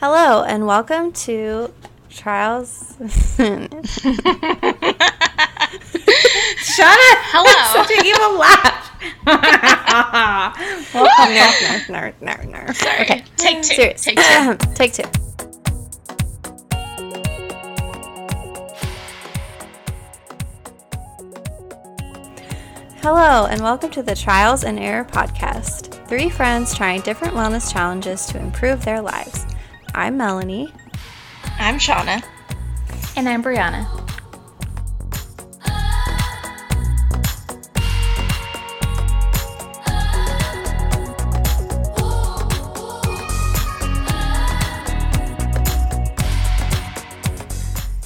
Hello, and welcome to Trials. Shut up! Hello. Such a evil laugh. welcome, nerf, nerf, nerf, nerf, nerf. Sorry. Okay, Take two. serious. Take two. Take two. Hello, and welcome to the Trials and Error Podcast. Three friends trying different wellness challenges to improve their lives. I'm Melanie. I'm Shauna. And I'm Brianna.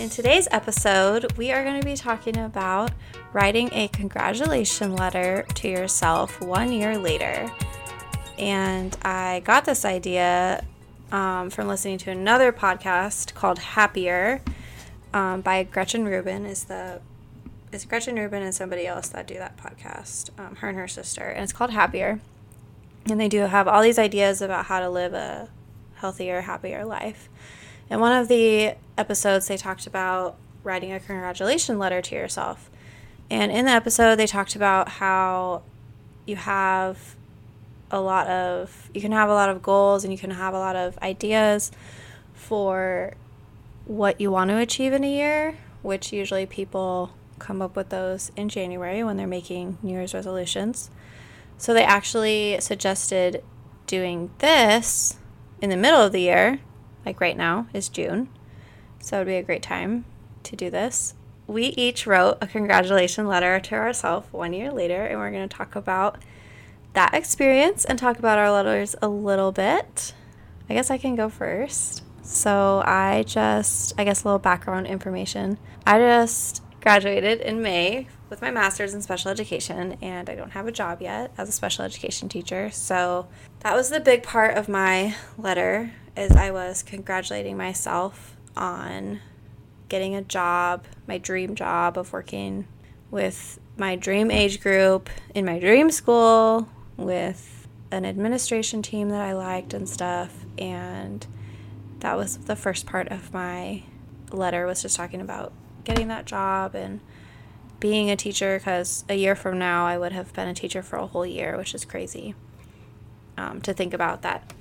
In today's episode, we are going to be talking about writing a congratulation letter to yourself one year later. And I got this idea um, from listening to another podcast called Happier um, by Gretchen Rubin. Is the is Gretchen Rubin and somebody else that do that podcast? Um, her and her sister, and it's called Happier. And they do have all these ideas about how to live a healthier, happier life. In one of the episodes, they talked about writing a congratulation letter to yourself. And in the episode, they talked about how you have a lot of, you can have a lot of goals and you can have a lot of ideas for what you want to achieve in a year, which usually people come up with those in January when they're making New Year's resolutions. So they actually suggested doing this in the middle of the year like right now is June. So it would be a great time to do this. We each wrote a congratulation letter to ourselves one year later, and we're going to talk about that experience and talk about our letters a little bit. I guess I can go first. So I just, I guess a little background information. I just graduated in May with my master's in special education, and I don't have a job yet as a special education teacher. So that was the big part of my letter is I was congratulating myself on getting a job, my dream job of working with my dream age group in my dream school with an administration team that I liked and stuff. And that was the first part of my letter was just talking about getting that job and being a teacher because a year from now I would have been a teacher for a whole year, which is crazy um, to think about that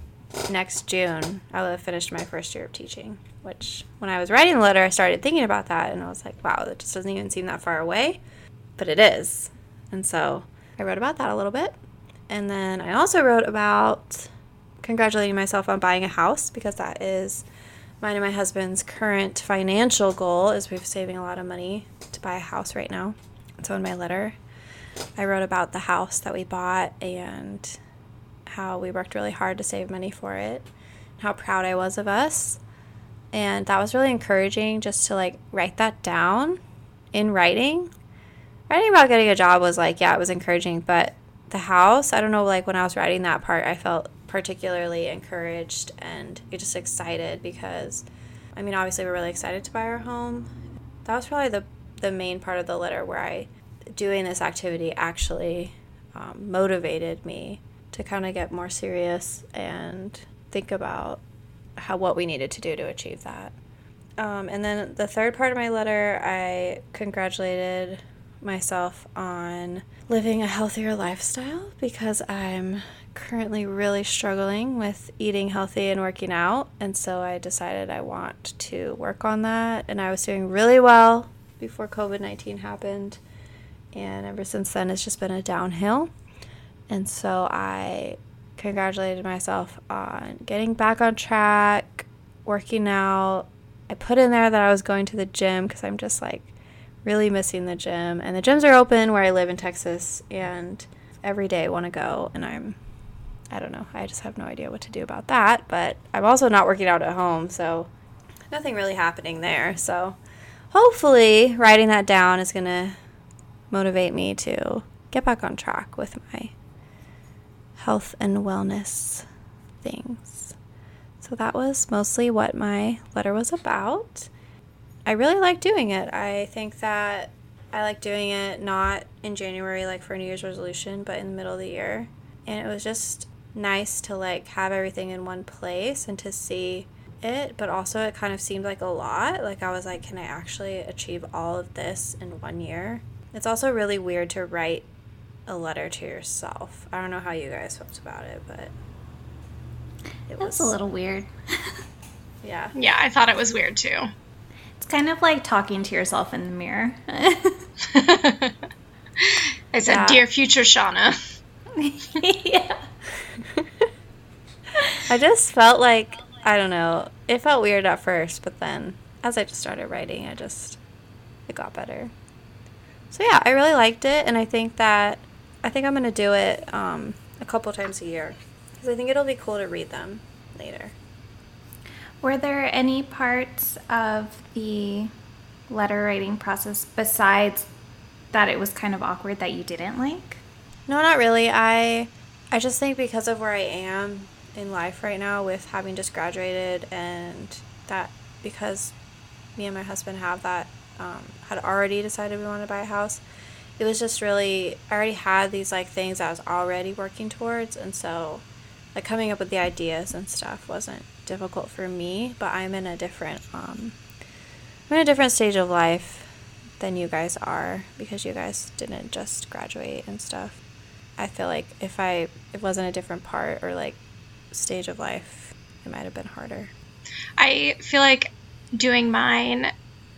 next June, I would have finished my first year of teaching. Which, when I was writing the letter, I started thinking about that, and I was like, wow, that just doesn't even seem that far away. But it is. And so I wrote about that a little bit. And then I also wrote about congratulating myself on buying a house because that is mine and my husband's current financial goal is we're saving a lot of money to buy a house right now. So in my letter, I wrote about the house that we bought and how we worked really hard to save money for it, how proud I was of us. And that was really encouraging just to like write that down in writing. Writing about getting a job was like, yeah, it was encouraging, but the house, I don't know, like when I was writing that part, I felt particularly encouraged and just excited because I mean, obviously we're really excited to buy our home. That was probably the the main part of the letter where I doing this activity actually um, motivated me to kind of get more serious and think about how what we needed to do to achieve that. Um, and then the third part of my letter, I congratulated myself on living a healthier lifestyle because I'm currently really struggling with eating healthy and working out. And so I decided I want to work on that. And I was doing really well before COVID 19 happened. And ever since then, it's just been a downhill. And so I congratulated myself on getting back on track, working out. I put in there that I was going to the gym because I'm just like really missing the gym. And the gyms are open where I live in Texas, and every day I want to go. And I'm, I don't know, I just have no idea what to do about that. But I'm also not working out at home, so nothing really happening there. So hopefully, writing that down is going to motivate me to get back on track with my health and wellness things. So that was mostly what my letter was about. I really like doing it. I think that I like doing it not in January, like for a New Year's resolution, but in the middle of the year. And it was just nice to like have everything in one place and to see it, but also it kind of seemed like a lot. Like I was like, can I actually achieve all of this in one year? It's also really weird to write a letter to yourself. I don't know how you guys felt about it, but it was a little weird. yeah. Yeah, I thought it was weird too. It's kind of like talking to yourself in the mirror. I said, yeah. "Dear future Shauna." yeah. I just felt like I don't know. It felt weird at first, but then as I just started writing, I just it got better. So yeah, I really liked it, and I think that I think I'm gonna do it um, a couple times a year because I think it'll be cool to read them later. Were there any parts of the letter writing process besides that it was kind of awkward that you didn't like? No, not really. I I just think because of where I am in life right now with having just graduated and that because me and my husband have that um, had already decided we wanted to buy a house it was just really i already had these like things i was already working towards and so like coming up with the ideas and stuff wasn't difficult for me but i'm in a different um i'm in a different stage of life than you guys are because you guys didn't just graduate and stuff i feel like if i it wasn't a different part or like stage of life, it might have been harder. I feel like doing mine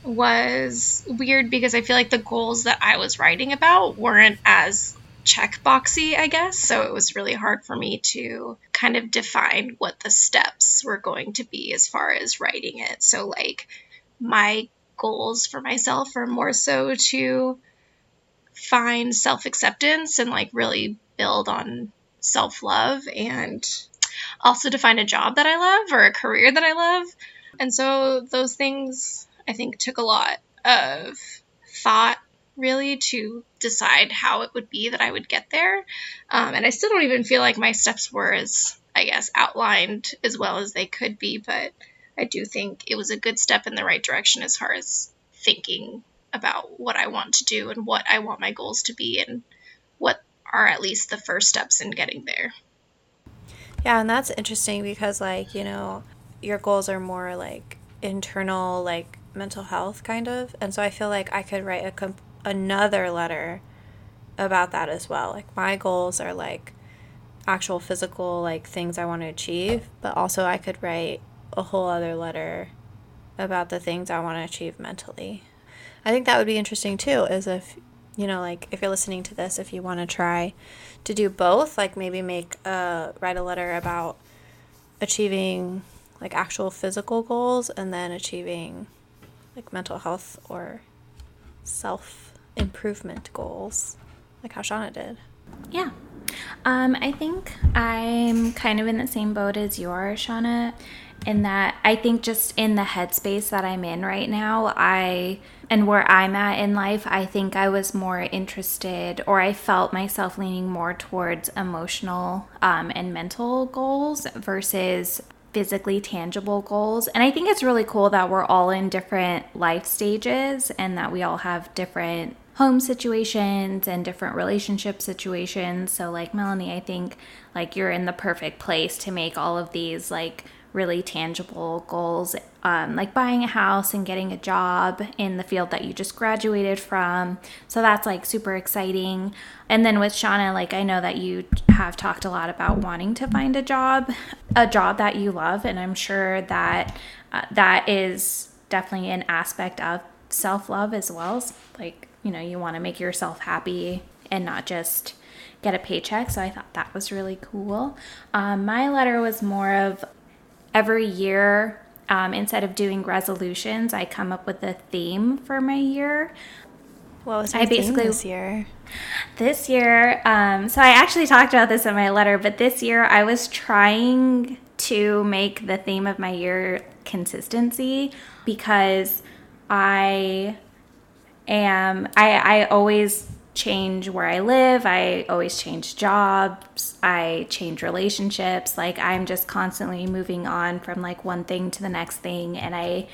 was weird because I feel like the goals that I was writing about weren't as checkboxy, I guess. So it was really hard for me to kind of define what the steps were going to be as far as writing it. So, like, my goals for myself are more so to find self acceptance and like really build on self love and also to find a job that I love or a career that I love. And so those things I think took a lot of thought really to decide how it would be that I would get there. Um, and I still don't even feel like my steps were as, I guess, outlined as well as they could be, but I do think it was a good step in the right direction as far as thinking about what I want to do and what I want my goals to be and what are at least the first steps in getting there. Yeah, and that's interesting because like, you know, your goals are more like internal like mental health kind of. And so I feel like I could write a comp- another letter about that as well. Like my goals are like actual physical like things I want to achieve, but also I could write a whole other letter about the things I want to achieve mentally. I think that would be interesting too, is if you know, like if you're listening to this, if you want to try to do both, like maybe make a write a letter about achieving like actual physical goals and then achieving like mental health or self improvement goals, like how Shauna did. Yeah. Um, I think I'm kind of in the same boat as you are, Shauna in that I think just in the headspace that I'm in right now, I and where I'm at in life, I think I was more interested or I felt myself leaning more towards emotional um, and mental goals versus physically tangible goals. And I think it's really cool that we're all in different life stages and that we all have different home situations and different relationship situations. So like Melanie, I think like you're in the perfect place to make all of these like really tangible goals, um, like buying a house and getting a job in the field that you just graduated from. So that's like super exciting. And then with Shauna, like I know that you have talked a lot about wanting to find a job, a job that you love, and I'm sure that uh, that is definitely an aspect of self love as well. Like you know, you want to make yourself happy and not just get a paycheck. So I thought that was really cool. Um, my letter was more of every year, um, instead of doing resolutions, I come up with a theme for my year. What was I basically this year? This year, um, so I actually talked about this in my letter, but this year I was trying to make the theme of my year consistency because I am I I always change where I live. I always change jobs. I change relationships. Like I'm just constantly moving on from like one thing to the next thing and I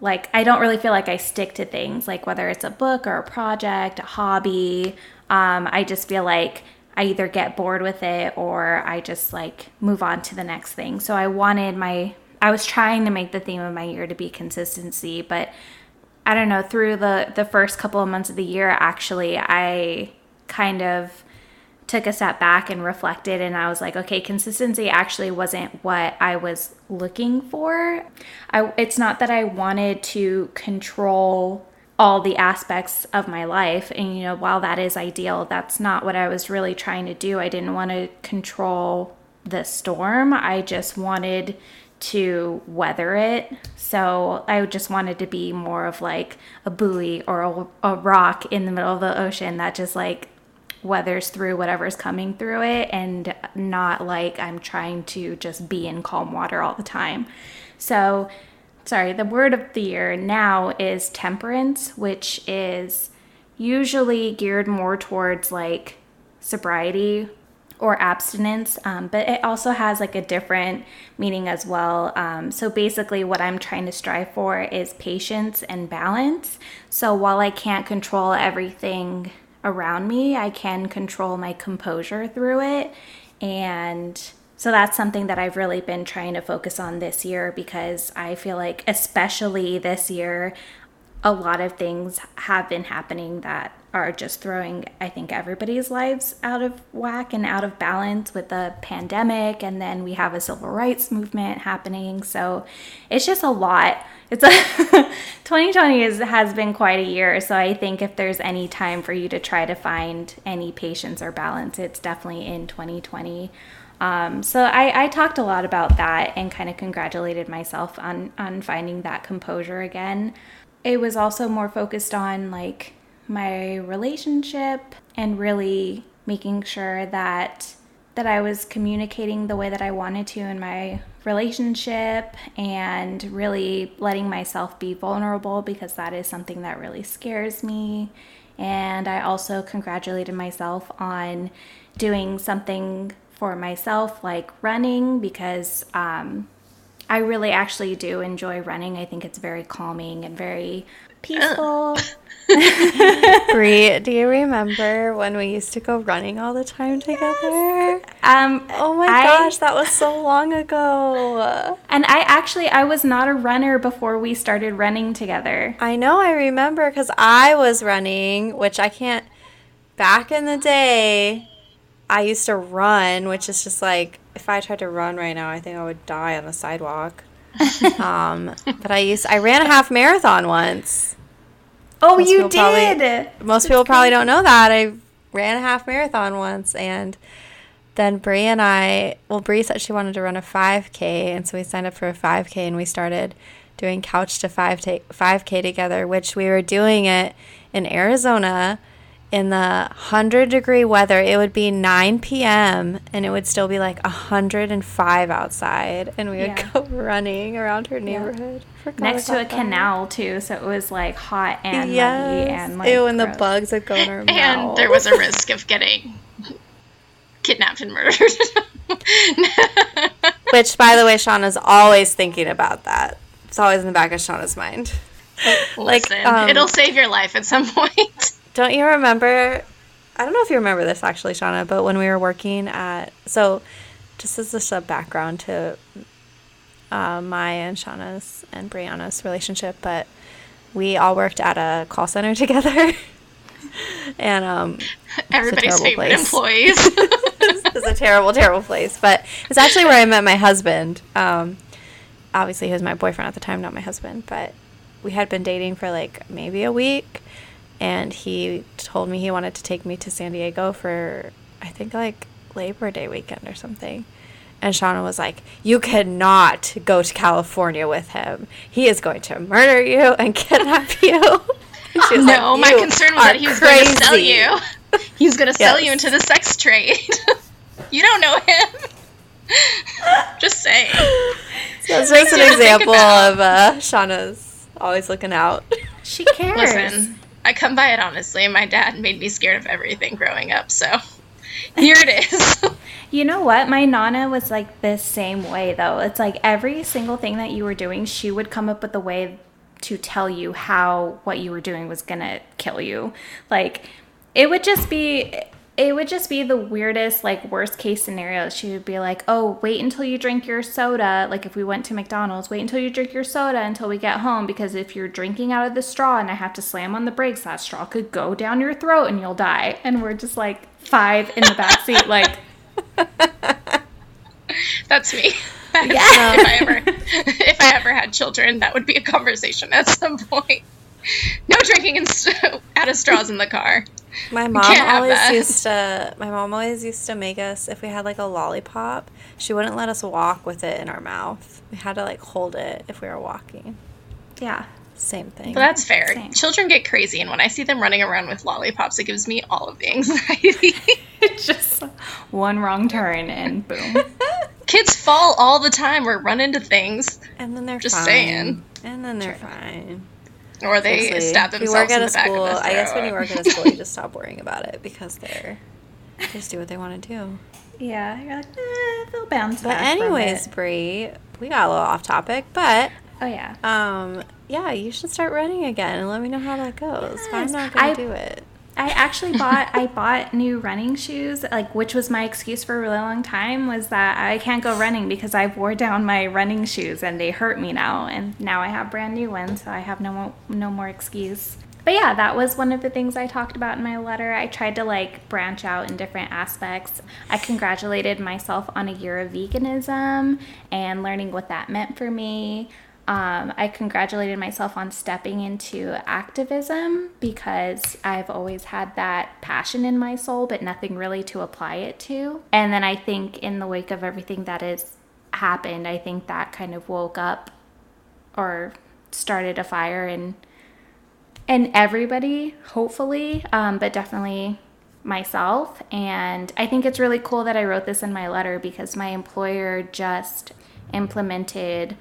like I don't really feel like I stick to things like whether it's a book or a project, a hobby. Um, I just feel like I either get bored with it or I just like move on to the next thing. So I wanted my I was trying to make the theme of my year to be consistency, but I don't know, through the the first couple of months of the year actually I kind of took a step back and reflected and I was like, okay, consistency actually wasn't what I was looking for. I it's not that I wanted to control all the aspects of my life and you know, while that is ideal, that's not what I was really trying to do. I didn't want to control the storm. I just wanted to weather it. So I just wanted to be more of like a buoy or a, a rock in the middle of the ocean that just like weathers through whatever's coming through it and not like I'm trying to just be in calm water all the time. So, sorry, the word of the year now is temperance, which is usually geared more towards like sobriety or abstinence, um, but it also has like a different meaning as well. Um, so basically, what I'm trying to strive for is patience and balance. So while I can't control everything around me, I can control my composure through it. And so that's something that I've really been trying to focus on this year because I feel like, especially this year, a lot of things have been happening that are just throwing, I think, everybody's lives out of whack and out of balance with the pandemic. And then we have a civil rights movement happening. So it's just a lot. It's a 2020 is, has been quite a year. So I think if there's any time for you to try to find any patience or balance, it's definitely in 2020. Um, so I, I talked a lot about that and kind of congratulated myself on on finding that composure again. It was also more focused on like my relationship and really making sure that that I was communicating the way that I wanted to in my relationship and really letting myself be vulnerable because that is something that really scares me. And I also congratulated myself on doing something for myself like running because um, I really actually do enjoy running. I think it's very calming and very peaceful. Brie, do you remember when we used to go running all the time together? Um, Oh my I- gosh, that was so long ago. And I actually I was not a runner before we started running together. I know, I remember because I was running, which I can't. Back in the day, I used to run, which is just like if I tried to run right now, I think I would die on the sidewalk. um, but I used I ran a half marathon once. Oh, Most you people probably- did. Most people probably don't know that. I ran a half marathon once and then Brie and I, well, Brie said she wanted to run a 5K, and so we signed up for a 5K and we started doing couch to 5 5K together, which we were doing it in Arizona in the 100 degree weather. It would be 9 p.m. and it would still be like 105 outside, and we would Yeah. go running around her neighborhood. Forgot Next to a that. canal too, so it was like hot and Yes. muggy and like Ew, and the bugs would go in her mouth. And there was a risk of getting kidnapped and murdered. Which, by the way, Shauna's always thinking about that. It's always in the back of Shauna's mind. Like, Listen, um, it'll save your life at some point. Don't you remember? I don't know if you remember this actually, Shauna, but when we were working at so, just as a sub background to uh, my and Shauna's and Brianna's relationship, but we all worked at a call center together, and um, Everybody's favorite place. employees. it's a terrible, terrible place. But it's actually where I met my husband. Um, obviously, he was my boyfriend at the time, not my husband. But we had been dating for like maybe a week, and he told me he wanted to take me to San Diego for I think like Labor Day weekend or something. And Shauna was like, "You cannot go to California with him. He is going to murder you and kidnap you." And she was no, like, my "You concern was that he was going to sell you. He's going to sell you into the sex trade. you don't know him. Just saying. That's just an example of uh, Shauna's always looking out. She cares. Listen, I come by it honestly. My dad made me scared of everything growing up, so here it is. You know what? My Nana was like the same way though. It's like every single thing that you were doing, she would come up with a way to tell you how what you were doing was gonna kill you. Like it would just be it would just be the weirdest, like worst case scenario. She would be like, "Oh, wait until you drink your soda." Like if we went to McDonald's, wait until you drink your soda until we get home because if you're drinking out of the straw and I have to slam on the brakes, that straw could go down your throat and you'll die. And we're just like five in the back seat, like. That's me. Yeah. if I ever, if I ever had children, that would be a conversation at some point. No drinking in st- out of straws in the car. My mom always used to. My mom always used to make us if we had like a lollipop. She wouldn't let us walk with it in our mouth. We had to like hold it if we were walking. Yeah, same thing. Well, that's fair. Same. Children get crazy, and when I see them running around with lollipops, it gives me all of the anxiety. Just one wrong turn and boom. Kids fall all the time or run into things. And then they're just fine. saying. And then they're fine. Or they Seriously. stab themselves you work at a school, I guess when you work at a school, you just stop worrying about it because they're they just do what they want to do. Yeah, you're like, eh, they'll bounce But anyways, Brie, we got a little off topic, but oh yeah, um, yeah, you should start running again and let me know how that goes. Yes. I'm not gonna I, do it. I actually bought I bought new running shoes, like which was my excuse for a really long time was that I can't go running because I wore down my running shoes and they hurt me now, and now I have brand new ones, so I have no more, no more excuse. But yeah, that was one of the things I talked about in my letter. I tried to like branch out in different aspects. I congratulated myself on a year of veganism and learning what that meant for me. Um, I congratulated myself on stepping into activism because I've always had that passion in my soul, but nothing really to apply it to. And then I think in the wake of everything that has happened, I think that kind of woke up or started a fire in and everybody, hopefully, um, but definitely myself. And I think it's really cool that I wrote this in my letter because my employer just implemented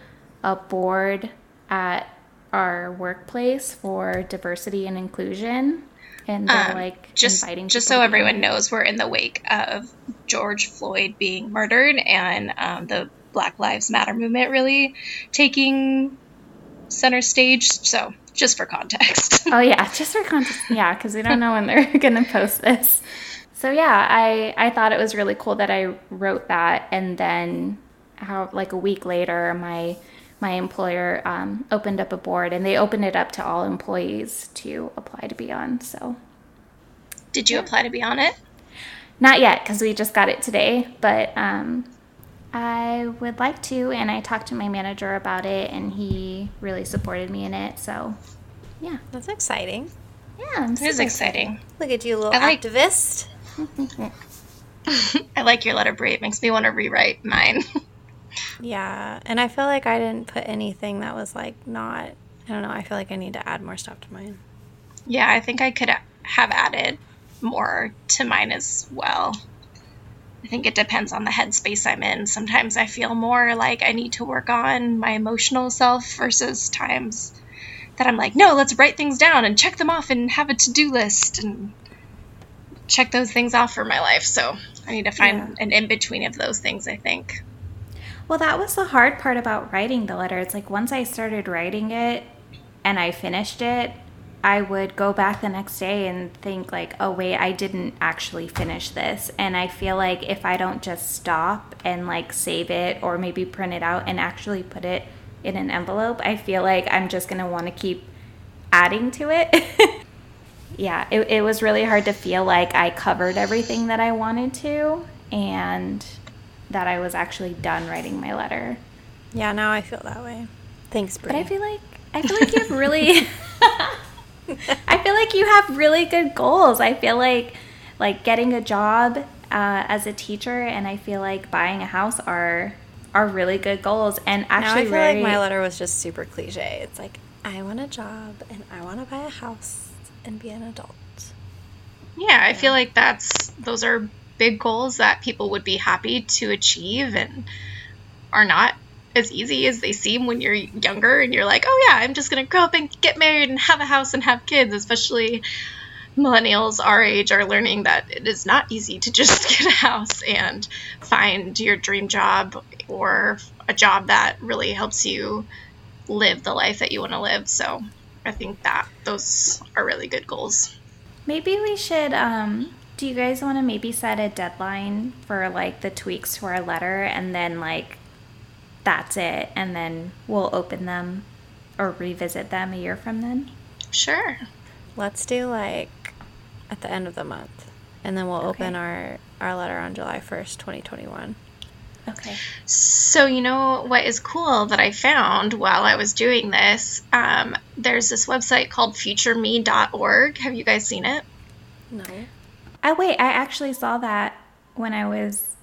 a board at our workplace for diversity and inclusion and they're um, like just just so everyone knows we're in the wake of george floyd being murdered and um, the black lives matter movement really taking center stage. So just for context. Oh yeah just for context yeah because we don't know when they're gonna post this. So yeah i i thought it was really cool that i wrote that and then how like a week later my my employer um, opened up a board and they opened it up to all employees to apply to be on. So, did you apply to be on it? Not yet because we just got it today, but um, I would like to. And I talked to my manager about it and he really supported me in it. So, yeah. That's exciting. Yeah, it is exciting. Look at you, little I like- activist. I like your letter, Brie. It makes me want to rewrite mine. Yeah, and I feel like I didn't put anything that was like not. I don't know. I feel like I need to add more stuff to mine. Yeah, I think I could have added more to mine as well. I think it depends on the headspace I'm in. Sometimes I feel more like I need to work on my emotional self versus times that I'm like, no, let's write things down and check them off and have a to do list and check those things off for my life. So I need to find yeah. an in between of those things, I think. Well, that was the hard part about writing the letter. It's like once I started writing it and I finished it, I would go back the next day and think like, "Oh wait, I didn't actually finish this." And I feel like if I don't just stop and like save it or maybe print it out and actually put it in an envelope, I feel like I'm just going to want to keep adding to it. yeah, it, it was really hard to feel like I covered everything that I wanted to and that I was actually done writing my letter. Yeah, now I feel that way. Thanks, Brie. But I feel like I feel like you have really I feel like you have really good goals. I feel like like getting a job uh, as a teacher and I feel like buying a house are are really good goals and actually now I feel very, like my letter was just super cliche. It's like I want a job and I want to buy a house and be an adult. Yeah, I feel like that's those are big goals that people would be happy to achieve and are not as easy as they seem when you're younger and you're like, oh yeah, I'm just gonna grow up and get married and have a house and have kids, especially millennials our age are learning that it is not easy to just get a house and find your dream job or a job that really helps you live the life that you want to live. So I think that those are really good goals. Maybe we should um, Do you guys want to maybe set a deadline for like the tweaks to our letter and then like that's it and then we'll open them or revisit them a year from then? Sure. Let's do like at the end of the month. And then we'll Okay. open our, our letter on July 1st, 2021. Okay. So, you know what is cool that I found while I was doing this? Um, there's this website called futureme.org. Have you guys seen it? No. I wait, I actually saw that when I was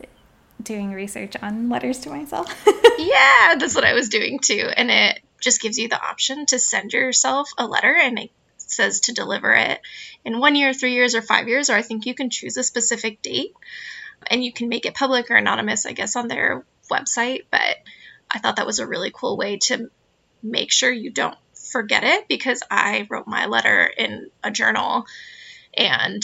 doing research on letters to myself. yeah, that's what I was doing too. And it just gives you the option to send yourself a letter and it says to deliver it in one year, three years, or five years, or I think you can choose a specific date and you can make it public or anonymous, I guess, on their website. But I thought that was a really cool way to make sure you don't forget it because I wrote my letter in a journal and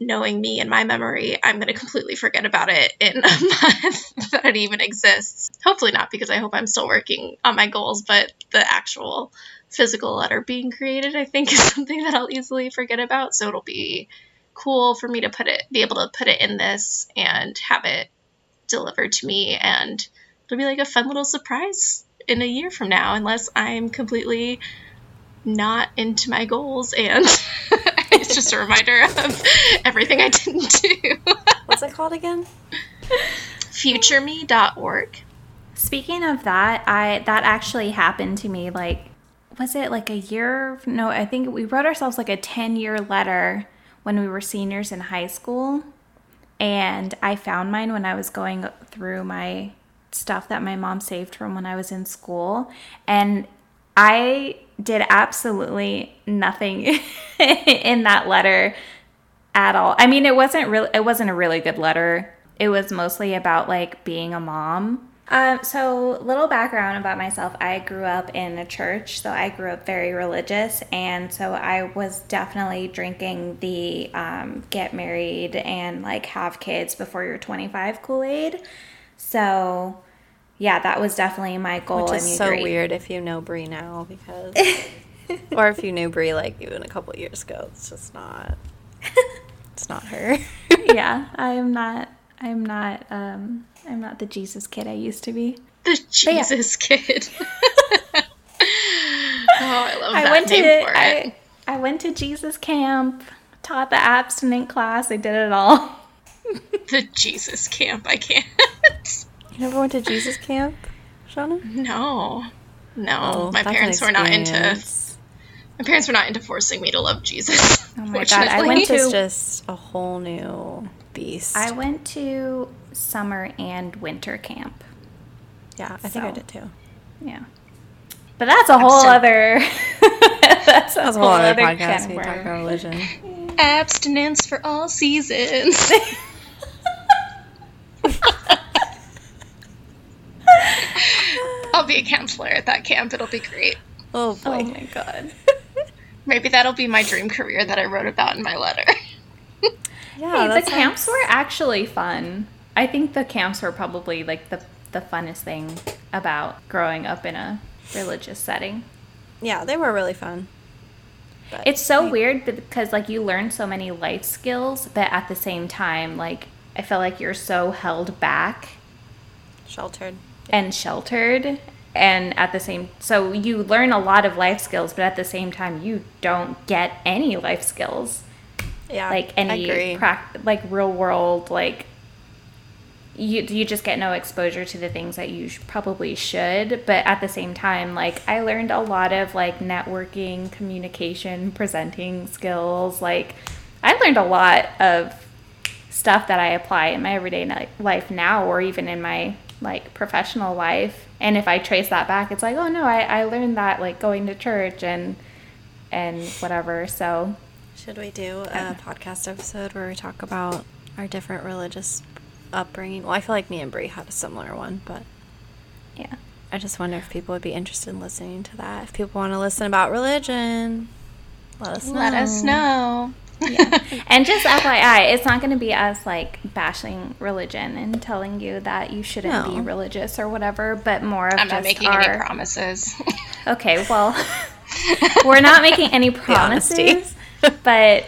knowing me and my memory, I'm going to completely forget about it in a month that it even exists. Hopefully not, because I hope I'm still working on my goals, but the actual physical letter being created, I think, is something that I'll easily forget about. So it'll be cool for me to put it, be able to put it in this and have it delivered to me. And it'll be like a fun little surprise in a year from now, unless I'm completely not into my goals and it's just a reminder of everything I didn't do. What's it called again? Futureme.org. Speaking of that, I that actually happened to me like was it like a year? No, I think we wrote ourselves like a 10-year letter when we were seniors in high school. And I found mine when I was going through my stuff that my mom saved from when I was in school. And I did absolutely nothing in that letter at all. I mean, it wasn't really it wasn't a really good letter. It was mostly about like being a mom. Um, so little background about myself. I grew up in a church, so I grew up very religious, and so I was definitely drinking the um, get married and like have kids before you're 25 Kool Aid. So yeah, that was definitely my goal. Which I is so great. weird if you know Brie now because, or if you knew Brie like even a couple years ago, it's just not. It's not her. yeah, I am not. I'm not. Um, I'm not the Jesus kid I used to be. The yeah. Jesus kid. oh, I love that went name to for I, it. I went to Jesus camp, taught the abstinent class. I did it all. The Jesus camp. I can't. You never went to Jesus camp, Shauna? no. No. Oh, my parents were not into my parents were not into forcing me to love Jesus. Oh my God, I went to- just a whole new beast. I went to summer and winter camp. yeah, I think I did too. Yeah, but that's a whole still- other. that's a That was a whole whole other other podcast. can We talk about religion. Abstinence for all seasons. be a counselor at that camp. It'll be great. Oh boy. Oh my god. Maybe that'll be my dream career that I wrote about in my letter. yeah, Hey, the that camps were actually fun. I think the camps were probably like the the funnest thing about growing up in a religious setting. Yeah, they were really fun. But It's so weird because like you learn so many life skills, but at the same time, like I feel like you're so held back sheltered. and sheltered and at the same so you learn a lot of life skills but at the same time you don't get any life skills. Yeah, like any prac- like real world like you you just get no exposure to the things that you sh- probably should but at the same time like i learned a lot of like networking communication presenting skills like i learned a lot of stuff that i apply in my everyday life now or even in my like professional life and if i trace that back it's like oh no i, I learned that like going to church and and whatever so Should we do a podcast episode where we talk about our different religious upbringing? Well, I feel like me and Brie had a similar one, but yeah I just wonder if people would be interested in listening to that. If people want to listen about religion, let us know. Let us know. And just FYI, it's not going to be us like bashing religion and telling you that you shouldn't be religious or whatever, but more of I'm just not making our. any promises. Okay, well, we're not making any promises, but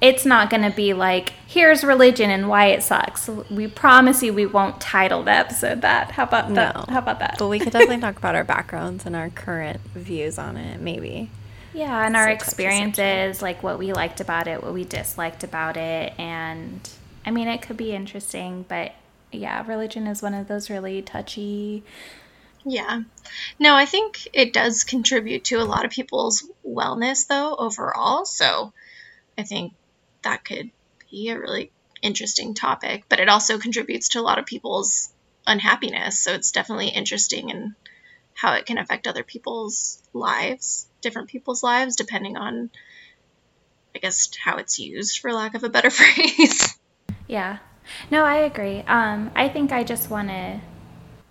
it's not going to be like here's religion and why it sucks. We promise you we won't title the episode that. How about that? How about that? But we could definitely talk about our backgrounds and our current views on it, maybe. Yeah, and our experiences, like what we liked about it, what we disliked about it, and I mean, it could be interesting, but yeah, religion is one of those really touchy. Yeah. No, I think it does contribute to a lot of people's wellness, though, overall. So I think that could be a really interesting topic, but it also contributes to a lot of people's unhappiness. So it's definitely interesting in how it can affect other people's lives, different people's lives, depending on, I guess, how it's used, for lack of a better phrase. Yeah, no, I agree. Um, I think I just want to.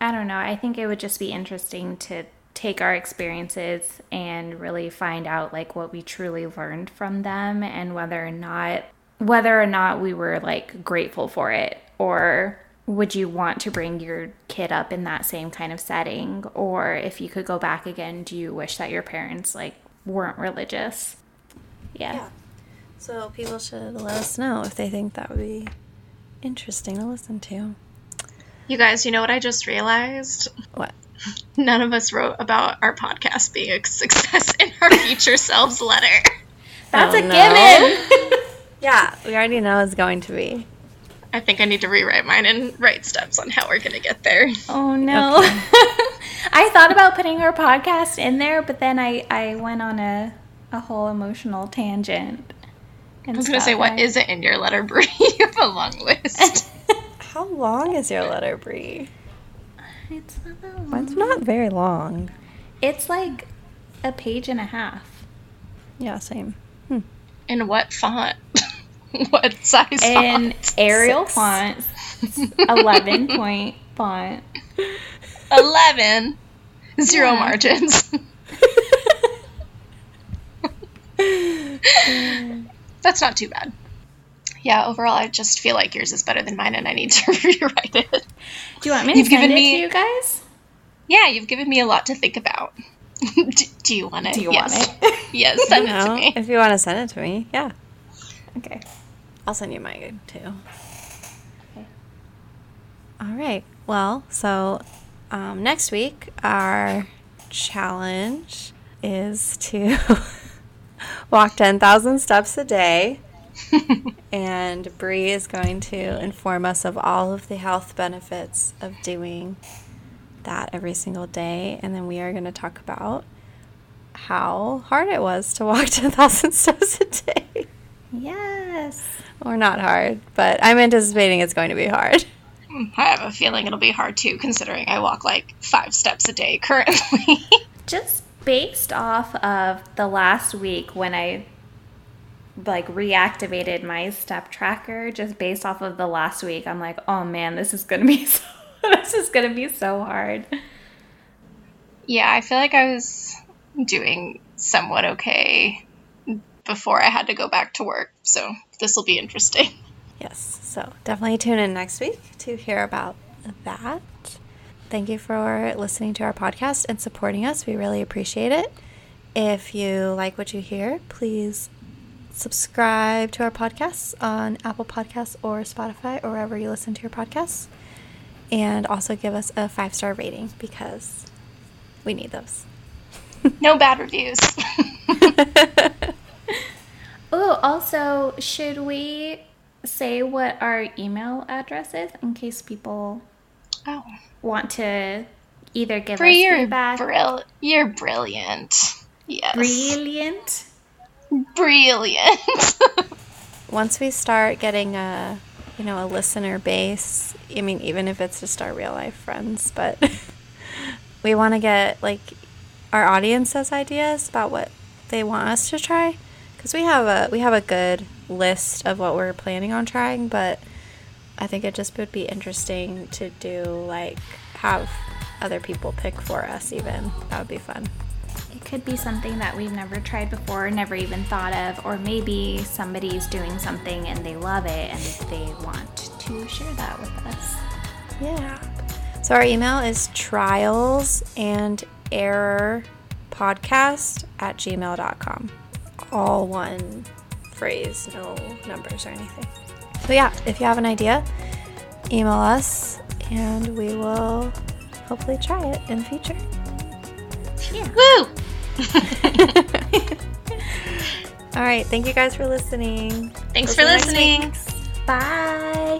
I don't know. I think it would just be interesting to take our experiences and really find out like what we truly learned from them and whether or not whether or not we were like grateful for it or would you want to bring your kid up in that same kind of setting or if you could go back again do you wish that your parents like weren't religious yeah, Yeah. So people should let us know if they think that would be interesting to listen to. You guys, you know what I just realized? What? None of us wrote about our podcast being a success in our future selves letter. that's Oh, a no. given Yeah, we already know it's going to be. I think I need to rewrite mine and write steps on how we're going to get there. Oh no. I thought about putting our podcast in there, but then I, I went on a, a whole emotional tangent. I was going to say, what is it in your letter, Brie? you have a long list. How long is your letter, Brie? It's not that long. Mine's not very long. It's like a page and a half. Yeah, same. Hmm. in what font? what size In font? Arial Six. font, 11 point font. 11. Zero Yeah. margins. That's not too bad. Yeah, overall, I just feel like yours is better than mine and I need to rewrite it. Do you want me to You've send given it me- to you guys? Yeah, you've given me a lot to think about. do, do you want it? Do you yes. want it? Yes, send it to me. if you want to send it to me, yeah. Okay. I'll send you mine too. Okay. All right. Well, so um, next week our challenge is to walk 10,000 steps a day. and Bree is going to inform us of all of the health benefits of doing that every single day. And then we are going to talk about how hard it was to walk 10,000 steps a day. Yes. Or not hard, but I'm anticipating it's going to be hard. Hmm, I have a feeling it'll be hard too, considering I walk like five steps a day currently. just based off of the last week when I like reactivated my step tracker, just based off of the last week, I'm like, oh man, this is gonna be so this is gonna be so hard. yeah, I feel like I was doing somewhat okay before I had to go back to work, so this will be interesting. Yes, so definitely tune in next week to hear about that. Thank you for listening to our podcast and supporting us. We really appreciate it. If you like what you hear, please subscribe to our podcasts on Apple Podcasts or Spotify or wherever you listen to your podcasts. And also give us a five star rating because we need those. No bad reviews. Oh, also, should we say what our email address is in case people oh, want to either give Bree, us you're, feedback? brill- you're brilliant. Yes. Brilliant. Brilliant. once we start getting a you know a listener base i mean even if it's just our real life friends but we want to get like our audience's ideas about what they want us to try because we have a we have a good list of what we're planning on trying but i think it just would be interesting to do like have other people pick for us even that would be fun It could be something that we've never tried before, never even thought of, or maybe somebody's doing something and they love it and they want to share that with us. Yeah. So our email is trials and error podcast at gmail.com. All one phrase, no numbers or anything. So, yeah, if you have an idea, email us and we will hopefully try it in the future. Yeah. Woo! All right. Thank you guys for listening. Thanks for see you next week. listening. Bye.